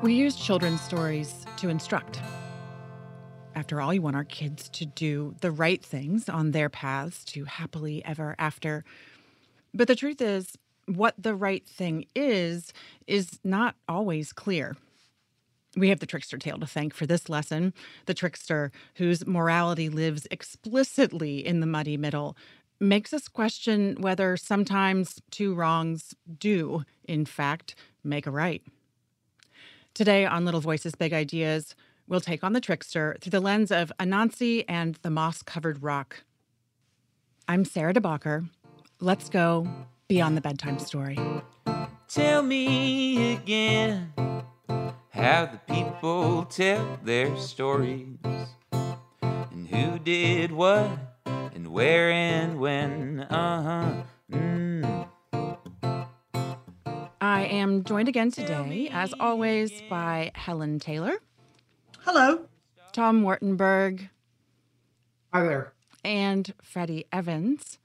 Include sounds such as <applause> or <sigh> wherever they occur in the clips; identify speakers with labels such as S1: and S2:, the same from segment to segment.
S1: We use children's stories to instruct. After all, you want our kids to do the right things on their paths to happily ever after. But the truth is, what the right thing is, is not always clear. We have the trickster tale to thank for this lesson. The trickster, whose morality lives explicitly in the muddy middle, makes us question whether sometimes two wrongs do, in fact, make a right. Today on Little Voices, Big Ideas, we'll take on the trickster through the lens of Anansi and the moss covered rock. I'm Sarah DeBacher. Let's go beyond the bedtime story.
S2: Tell me again how the people tell their stories and who did what and where and when. Uh huh. Mm.
S1: I am joined again today, as always, by Helen Taylor,
S3: Hello.
S1: Tom Wartenberg,
S4: Hi there.
S1: and Freddie Evans.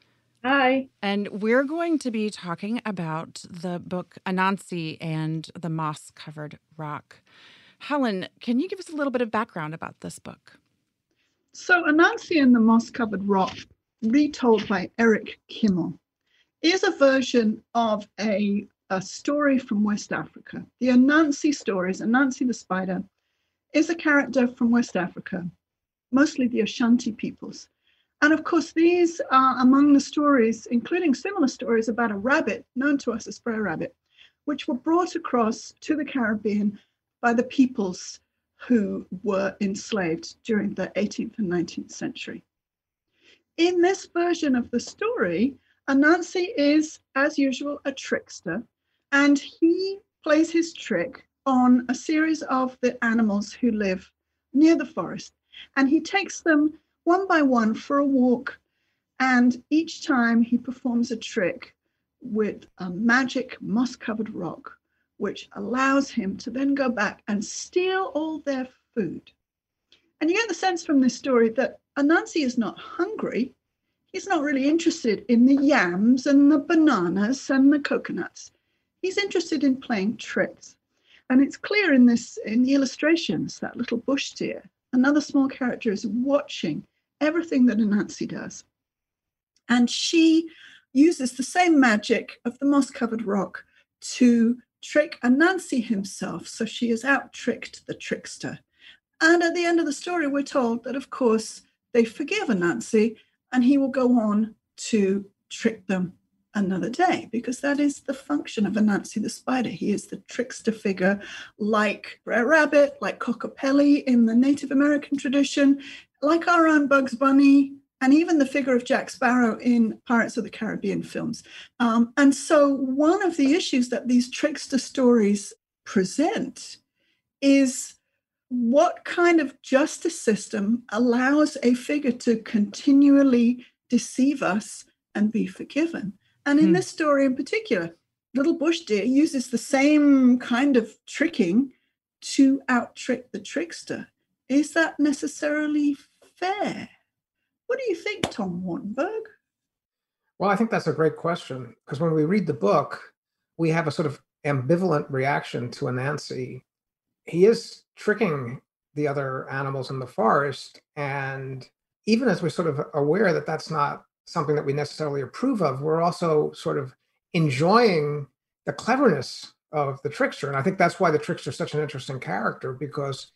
S3: Hi.
S1: And we're going to be talking about the book Anansi and the Moss Covered Rock. Helen, can you give us a little bit of background about this book?
S3: So, Anansi and the Moss Covered Rock, retold by Eric Kimmel, is a version of a, a story from West Africa. The Anansi stories, Anansi the spider, is a character from West Africa, mostly the Ashanti peoples. And of course, these are among the stories, including similar stories about a rabbit known to us as Brer Rabbit, which were brought across to the Caribbean by the peoples who were enslaved during the 18th and 19th century. In this version of the story, Anansi is, as usual, a trickster, and he plays his trick on a series of the animals who live near the forest. And he takes them one by one for a walk, and each time he performs a trick with a magic moss covered rock which allows him to then go back and steal all their food. And you get the sense from this story that Anansi is not hungry. He's not really interested in the yams and the bananas and the coconuts. He's interested in playing tricks. And it's clear in this in the illustrations that little bush deer, another small character, is watching everything that Anansi does. And she uses the same magic of the moss covered rock to trick Anansi himself. So she has out tricked the trickster. And at the end of the story, we're told that, of course, they forgive Anansi and he will go on to trick them another day because that is the function of Anansi the spider. He is the trickster figure, like Brer Rabbit, like Kokopelli in the Native American tradition, like our own Bugs Bunny, and even the figure of Jack Sparrow in Pirates of the Caribbean films. Um, and so, one of the issues that these trickster stories present is what kind of justice system allows a figure to continually deceive us and be forgiven? And in
S1: Hmm.
S3: this story in particular, Little Bush Deer uses the same kind of tricking to out trick the trickster. Is that necessarily fair? What do you think, Tom Wartenberg?
S4: Well, I think that's a great question because when we read the book, we have a sort of ambivalent reaction to Anansi. He is tricking the other animals in the forest. And even as we're sort of aware that that's not something that we necessarily approve of, we're also sort of enjoying the cleverness of the trickster. And I think that's why the trickster is such an interesting character because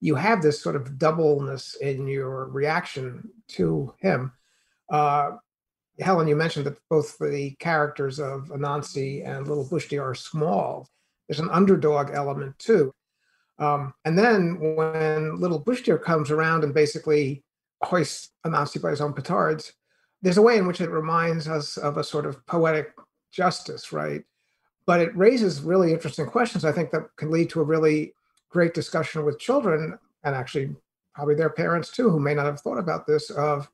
S4: you have this sort of doubleness in your reaction to him. Uh, Helen, you mentioned that both the characters of Anansi and Little Bush Deer are small. There's an underdog element too. Um, and then when Little Bush Deer comes around and basically hoists Anansi by his own petards, there's a way in which it reminds us of a sort of poetic justice, right? But it raises really interesting questions, I think, that can lead to a really great discussion with children and actually probably their parents too, who may not have thought about this, of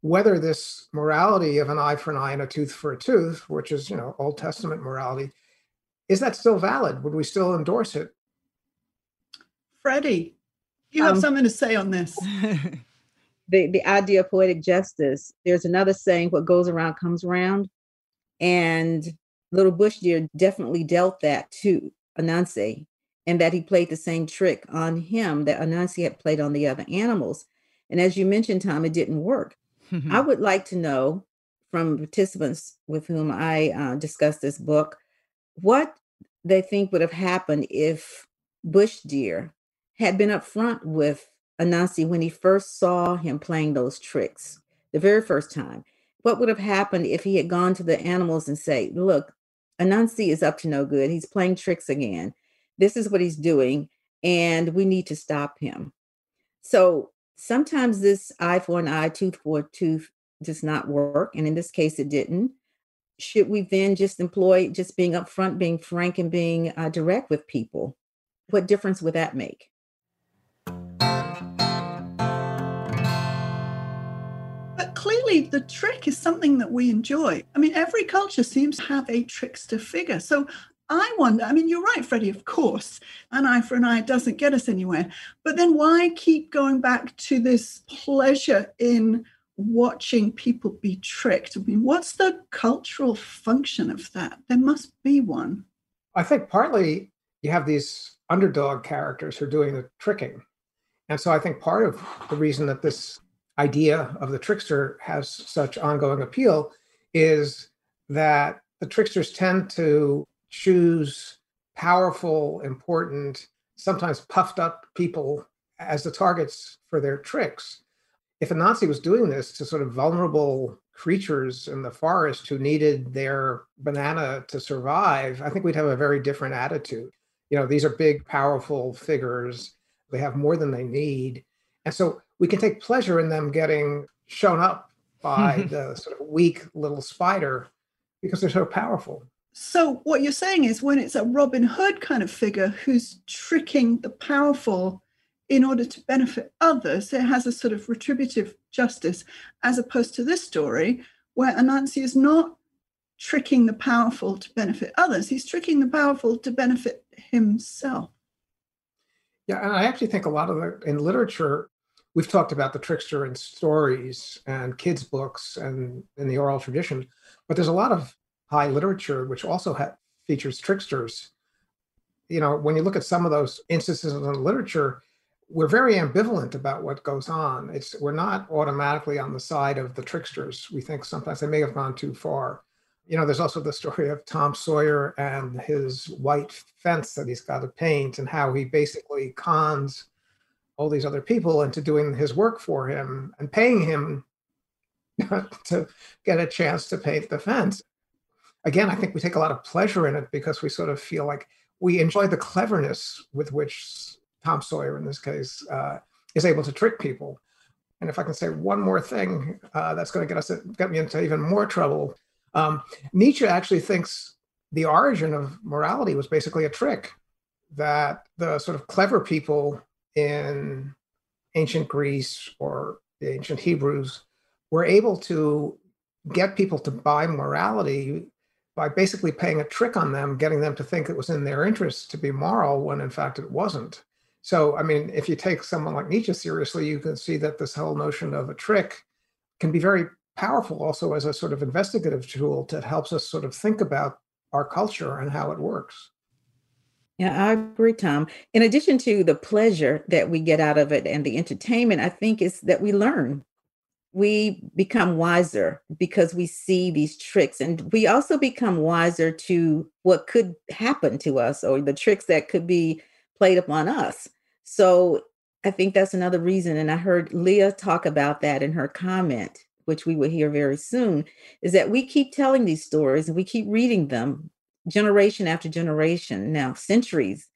S4: whether this morality of an eye for an eye and a tooth for a tooth, which is, you know, Old Testament morality, is that still valid? Would we still endorse it?
S3: Freddie, you have
S5: Um,
S3: something to say on this. <laughs>
S5: the the idea of poetic justice. There's another saying, "What goes around comes around," and Little Bush Deer definitely dealt that to Anansi, and that he played the same trick on him that Anansi had played on the other animals. And as you mentioned, Tom, it didn't work. I would like to know from participants with whom I uh, discussed this book what they think would have happened if Bush Deer had been upfront with Anansi when he first saw him playing those tricks the very first time. What would have happened if he had gone to the animals and say, "Look, Anansi is up to no good. He's playing tricks again. This is what he's doing, and we need to stop him." So sometimes this eye for an eye, tooth for a tooth does not work. And in this case, it didn't. Should we then just employ just being upfront, being frank, and being uh, direct with people? What difference would that make?
S3: Clearly, the trick is something that we enjoy. I mean, every culture seems to have a trickster figure. So I wonder, I mean, you're right, Freddie, of course, an eye for an eye doesn't get us anywhere. But then why keep going back to this pleasure in watching people be tricked? I mean, what's the cultural function of that? There must be one.
S4: I think partly you have these underdog characters who are doing the tricking. And so I think part of the reason that this idea of the trickster has such ongoing appeal is that the tricksters tend to choose powerful, important, sometimes puffed up people as the targets for their tricks. If Anansi was doing this to sort of vulnerable creatures in the forest who needed their banana to survive, I think we'd have a very different attitude. You know, these are big, powerful figures. They have more than they need. And so we can take pleasure in them getting shown up by mm-hmm. the sort of weak little spider because they're so powerful.
S3: So, what you're saying is when it's a Robin Hood kind of figure who's tricking the powerful in order to benefit others, it has a sort of retributive justice, as opposed to this story where Anansi is not tricking the powerful to benefit others, he's tricking the powerful to benefit himself.
S4: Yeah, and I actually think a lot of the in literature, we've talked about the trickster in stories and kids' books and in the oral tradition, but there's a lot of high literature, which also ha- features tricksters. You know, when you look at some of those instances in the literature, we're very ambivalent about what goes on. It's we're not automatically on the side of the tricksters. We think sometimes they may have gone too far. You know, there's also the story of Tom Sawyer and his white fence that he's got to paint, and how he basically cons all these other people into doing his work for him and paying him <laughs> to get a chance to paint the fence again, I think we take a lot of pleasure in it because we sort of feel like we enjoy the cleverness with which Tom Sawyer, in this case, uh, is able to trick people. And if I can say one more thing uh, that's going to get us get me into even more trouble, um, Nietzsche actually thinks the origin of morality was basically a trick that the sort of clever people in ancient Greece or the ancient Hebrews were able to get people to buy morality by basically paying a trick on them, getting them to think it was in their interest to be moral when in fact it wasn't. So, I mean, if you take someone like Nietzsche seriously, you can see that this whole notion of a trick can be very powerful also as a sort of investigative tool that helps us sort of think about our culture and how it works.
S5: Yeah, I agree, Tom. In addition to the pleasure that we get out of it and the entertainment, I think is that we learn we become wiser because we see these tricks and we also become wiser to what could happen to us or the tricks that could be played upon us so i think that's another reason and i heard leah talk about that in her comment which we will hear very soon is that we keep telling these stories and we keep reading them generation after generation now centuries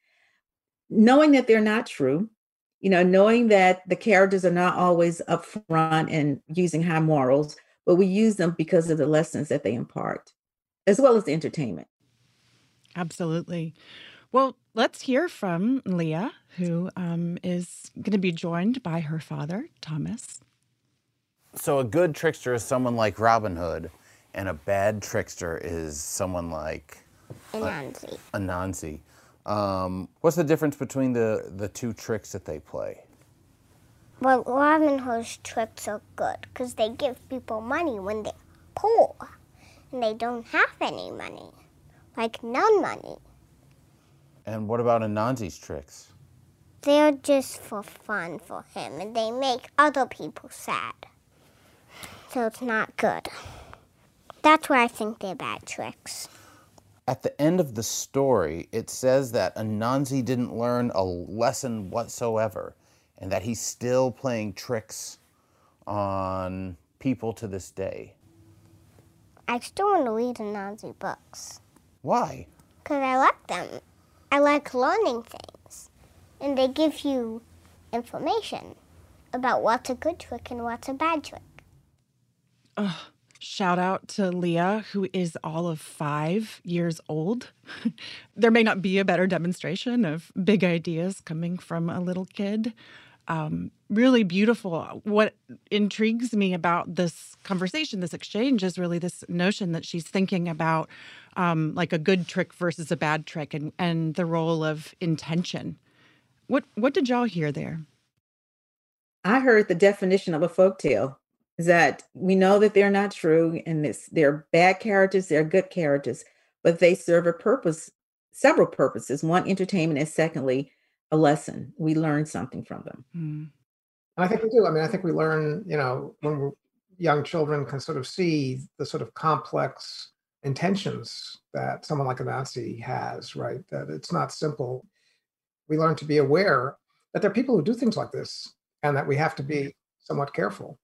S5: knowing that they're not true you know, knowing that the characters are not always upfront and using high morals, but we use them because of the lessons that they impart, as well as the entertainment.
S1: Absolutely. Well, let's hear from Leah, who um, is going to be joined by her father, Thomas.
S6: So, a good trickster is someone like Robin Hood, and a bad trickster is someone like
S7: Anansi.
S6: Anansi. Um, what's the difference between the, the two tricks that they play?
S7: Well, Robin Hood's tricks are good because they give people money when they're poor and they don't have any money, like none money.
S6: And what about Anansi's tricks?
S7: They're just for fun for him, and they make other people sad. So it's not good. That's why I think they're bad tricks.
S6: At the end of the story, it says that Anansi didn't learn a lesson whatsoever and that he's still playing tricks on people to this day.
S7: I still want to read Anansi books.
S6: Why?
S7: Because I like them. I like learning things. And they give you information about what's a good trick and what's a bad trick.
S1: Oh, shout out to Leah, who is all of five years old. <laughs> there may not be a better demonstration of big ideas coming from a little kid. Um, really beautiful. What intrigues me about this conversation, this exchange, is really this notion that she's thinking about um, like a good trick versus a bad trick, and and the role of intention. What what did y'all hear there?
S5: I heard the definition of a folk tale is that we know that they're not true and it's, they're bad characters, they're good characters, but they serve a purpose, several purposes. One, entertainment, and secondly, a lesson. We learn something from them.
S1: Mm.
S4: And I think we do. I mean, I think we learn, you know, when we're young children can sort of see the sort of complex intentions that someone like Anansi has, right? That it's not simple. We learn to be aware that there are people who do things like this and that we have to be somewhat careful.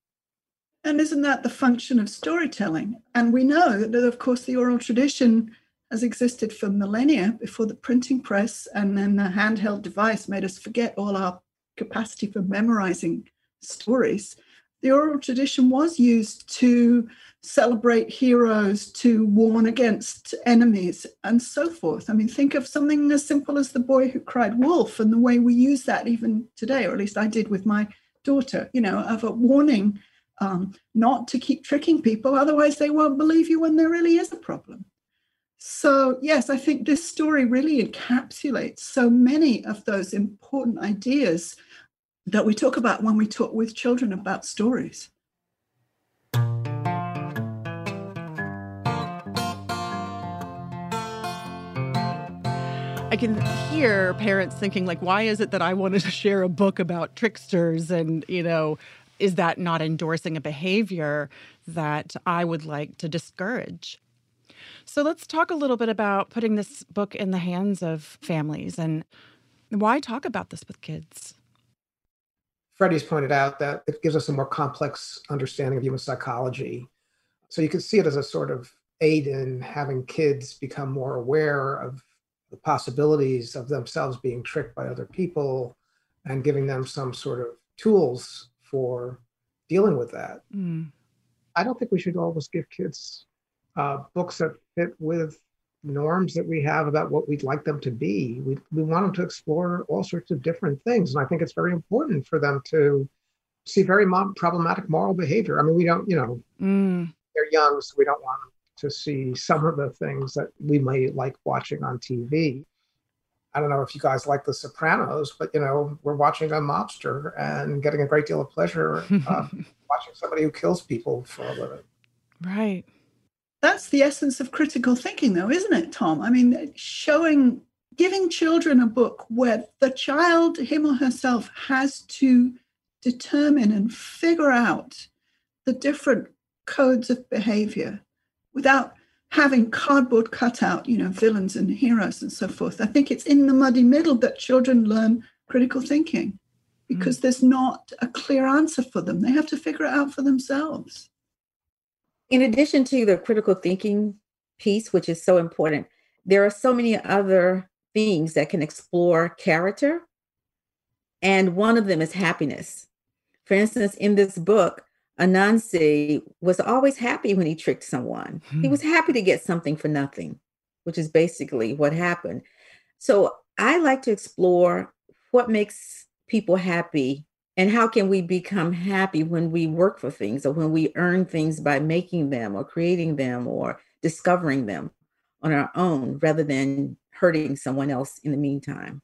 S3: And isn't that the function of storytelling? And we know that, of course, the oral tradition has existed for millennia before the printing press, and then the handheld device made us forget all our capacity for memorizing stories. The oral tradition was used to celebrate heroes, to warn against enemies, and so forth. I mean, think of something as simple as the boy who cried wolf and the way we use that even today, or at least I did with my daughter, you know, of a warning um, not to keep tricking people, otherwise, they won't believe you when there really is a problem. So, yes, I think this story really encapsulates so many of those important ideas that we talk about when we talk with children about stories.
S1: I can hear parents thinking like why is it that I wanted to share a book about tricksters and you know is that not endorsing a behavior that I would like to discourage? So let's talk a little bit about putting this book in the hands of families and why talk about this with kids?
S4: Freddie's pointed out that it gives us a more complex understanding of human psychology. So you can see it as a sort of aid in having kids become more aware of the possibilities of themselves being tricked by other people and giving them some sort of tools for dealing with that.
S1: Mm.
S4: I don't think we should always give kids uh, books that fit with norms that we have about what we'd like them to be. We, we want them to explore all sorts of different things. And I think it's very important for them to see very mo- problematic moral behavior. I mean, we don't, you know,
S1: mm.
S4: they're young, so we don't want them to see some of the things that we may like watching on TV. I don't know if you guys like The Sopranos, but you know, we're watching a mobster and getting a great deal of pleasure uh, <laughs> watching somebody who kills people for a living.
S1: Right.
S3: That's the essence of critical thinking, though, isn't it, Tom? I mean, showing, giving children a book where the child, him or herself, has to determine and figure out the different codes of behavior without having cardboard cutout, you know, villains and heroes and so forth. I think it's in the muddy middle that children learn critical thinking because mm. there's not a clear answer for them. They have to figure it out for themselves.
S5: In addition to the critical thinking piece, which is so important, there are so many other things that can explore character. And one of them is happiness. For instance, in this book, Anansi was always happy when he tricked someone. Hmm. He was happy to get something for nothing, which is basically what happened. So I like to explore what makes people happy and how can we become happy when we work for things or when we earn things by making them or creating them or discovering them on our own rather than hurting someone else in the meantime.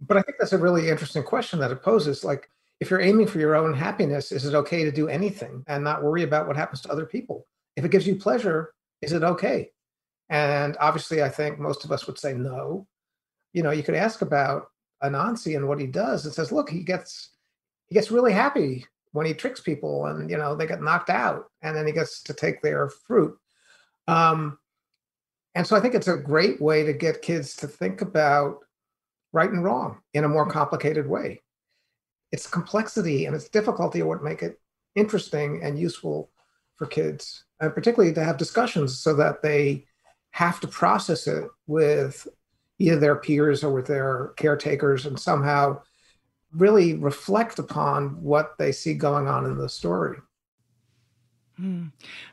S4: But I think that's a really interesting question that it poses. Like, if you're aiming for your own happiness, is it okay to do anything and not worry about what happens to other people? If it gives you pleasure, is it okay? And obviously, I think most of us would say no. you know, you could ask about Anansi and what he does. It says, look, he gets he gets really happy when he tricks people and you know they get knocked out and then he gets to take their fruit. Um, and so I think it's a great way to get kids to think about right and wrong in a more complicated way. Its complexity and its difficulty what make it interesting and useful for kids, and particularly to have discussions so that they have to process it with either their peers or with their caretakers and somehow really reflect upon what they see going on in the story.
S1: Hmm.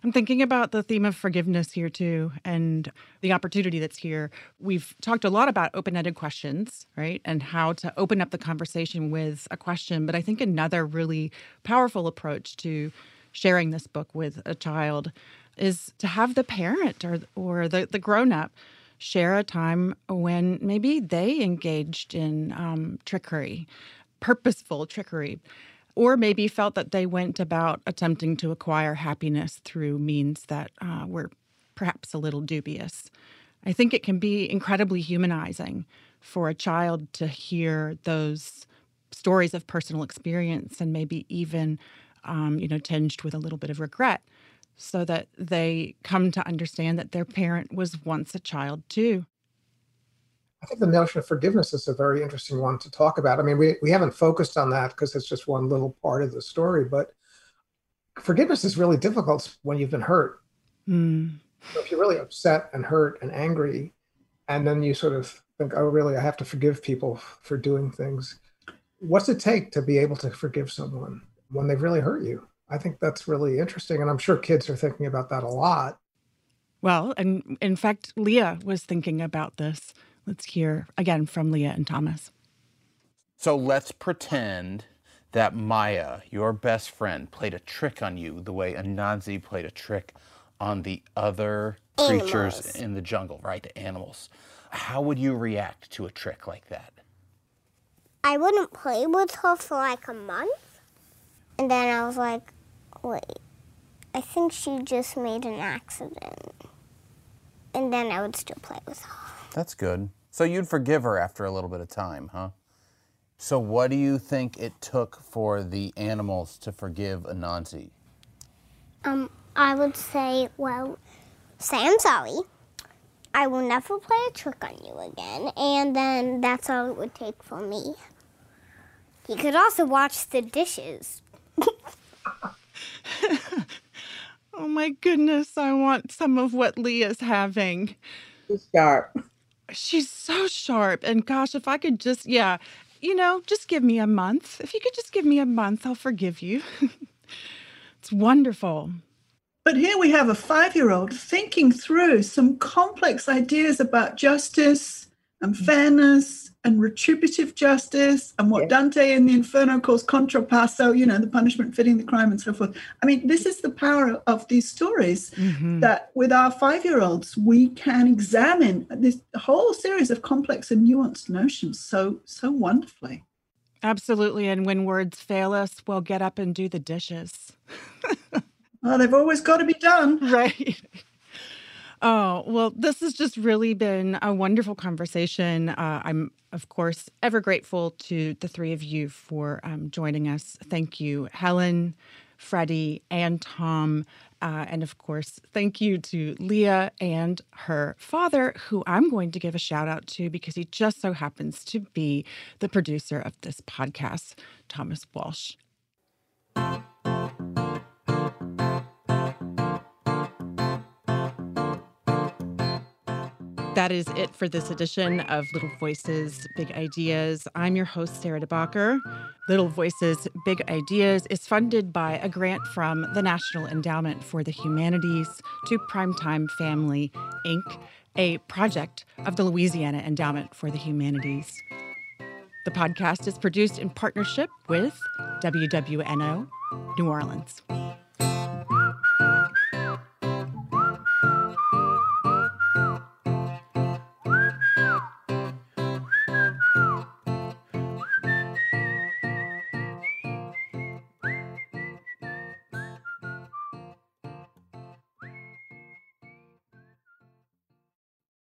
S1: I'm thinking about the theme of forgiveness here too, and the opportunity that's here. We've talked a lot about open ended questions, right? And how to open up the conversation with a question. But I think another really powerful approach to sharing this book with a child is to have the parent or, or the, the grown up share a time when maybe they engaged in um, trickery, purposeful trickery, or maybe felt that they went about attempting to acquire happiness through means that uh, were perhaps a little dubious. I think it can be incredibly humanizing for a child to hear those stories of personal experience and maybe even, um, you know, tinged with a little bit of regret so that they come to understand that their parent was once a child too.
S4: I think the notion of forgiveness is a very interesting one to talk about. I mean, we, we haven't focused on that because it's just one little part of the story, but forgiveness is really difficult when you've been hurt. Mm. So if you're really upset and hurt and angry, and then you sort of think, oh, really, I have to forgive people for doing things. What's it take to be able to forgive someone when they've really hurt you? I think that's really interesting. And I'm sure kids are thinking about that a lot.
S1: Well, and in fact, Leah was thinking about this. Let's hear again from Leah and Thomas.
S6: So let's pretend that Maya, your best friend, played a trick on you the way Anansi played a trick on the other animals. creatures in the jungle, right? The animals. How would you react to a trick like that?
S7: I wouldn't play with her for like a month. And then I was like, wait, I think she just made an accident. And then I would still play with her.
S6: That's good. So you'd forgive her after a little bit of time, huh? So what do you think it took for the animals to forgive Anansi?
S7: Um, I would say, well, say I'm sorry. I will never play a trick on you again, and then that's all it would take for me. He could also watch the dishes. <laughs>
S1: oh my goodness, I want some of what Leah's having.
S5: She's sharp.
S1: She's so sharp. And gosh, if I could just, yeah, you know, just give me a month. If you could just give me a month, I'll forgive you. <laughs> it's wonderful.
S3: But here we have a five year old thinking through some complex ideas about justice and fairness and retributive justice and what Dante in the Inferno calls contrapasso, you know, the punishment fitting the crime and so forth. I mean, this is the power of these stories mm-hmm. that with our five year olds, we can examine this whole series of complex and nuanced notions so, so wonderfully.
S1: Absolutely. And when words fail us, we'll get up and do the dishes. <laughs>
S3: oh, they've always got to be done.
S1: Right. Oh, well, this has just really been a wonderful conversation. Uh, I'm, of course, ever grateful to the three of you for um, joining us. Thank you, Helen, Freddie, and Tom. Uh, and of course, thank you to Leah and her father, who I'm going to give a shout out to because he just so happens to be the producer of this podcast, Thomas Walsh. That is it for this edition of Little Voices, Big Ideas. I'm your host, Sarah DeBacher. Little Voices, Big Ideas is funded by a grant from the National Endowment for the Humanities to Primetime Family, Inc., a project of the Louisiana Endowment for the Humanities. The podcast is produced in partnership with WWNO New Orleans.